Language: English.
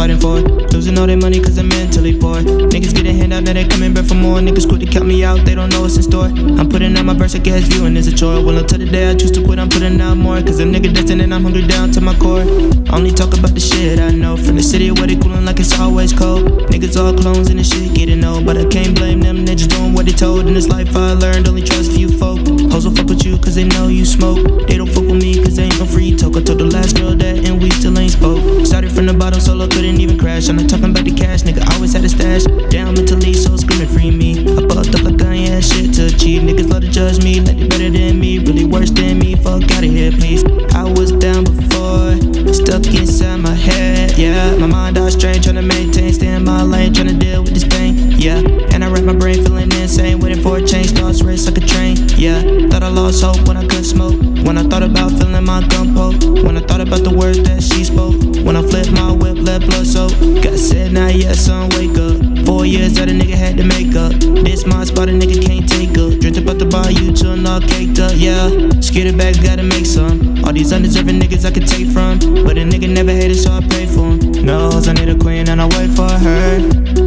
fighting for. Losing all their money cause I'm mentally poor. Niggas get a handout, now they coming back for more. Niggas quit to count me out, they don't know what's in store. I'm putting out my verse, I guess viewing is a chore. Well, until the day I choose to quit, I'm putting out more. Cause a nigga dancing and I'm hungry down to my core. Only talk about the shit I know. From the city where they coolin' like it's always cold. Niggas all clones and the shit getting old. But I can't blame them, niggas doing what they told. In this life I learned, only trust few folk. Hoes will fuck with you cause they know you smoke. They don't couldn't. I'm not talking about the cash, nigga. Always had a stash. Down mentally, so screaming free me. I fucked up like I ain't shit to achieve. Niggas love to judge me, like they better than me. Really worse than me. Fuck out of here, please. I was down before, stuck inside my head. Yeah, my mind all strange, trying to maintain, stay in my lane, trying to deal with this pain. Yeah, and I wrap my brain feeling insane, waiting for a change. Thoughts race like a train. Yeah, thought I lost hope when I couldn't smoke. When I thought about feeling my poke. When I thought about the words that she spoke. When I flipped my blood soak. Got said, now yeah, son, wake up. Four years that a nigga had to make up. This my spot, a nigga can't take up. Drink about the buy you to all caked up, yeah. Scared back, gotta make some. All these undeserving niggas I could take from. But a nigga never hated, so I pray for him. No I need a queen and I wait for her.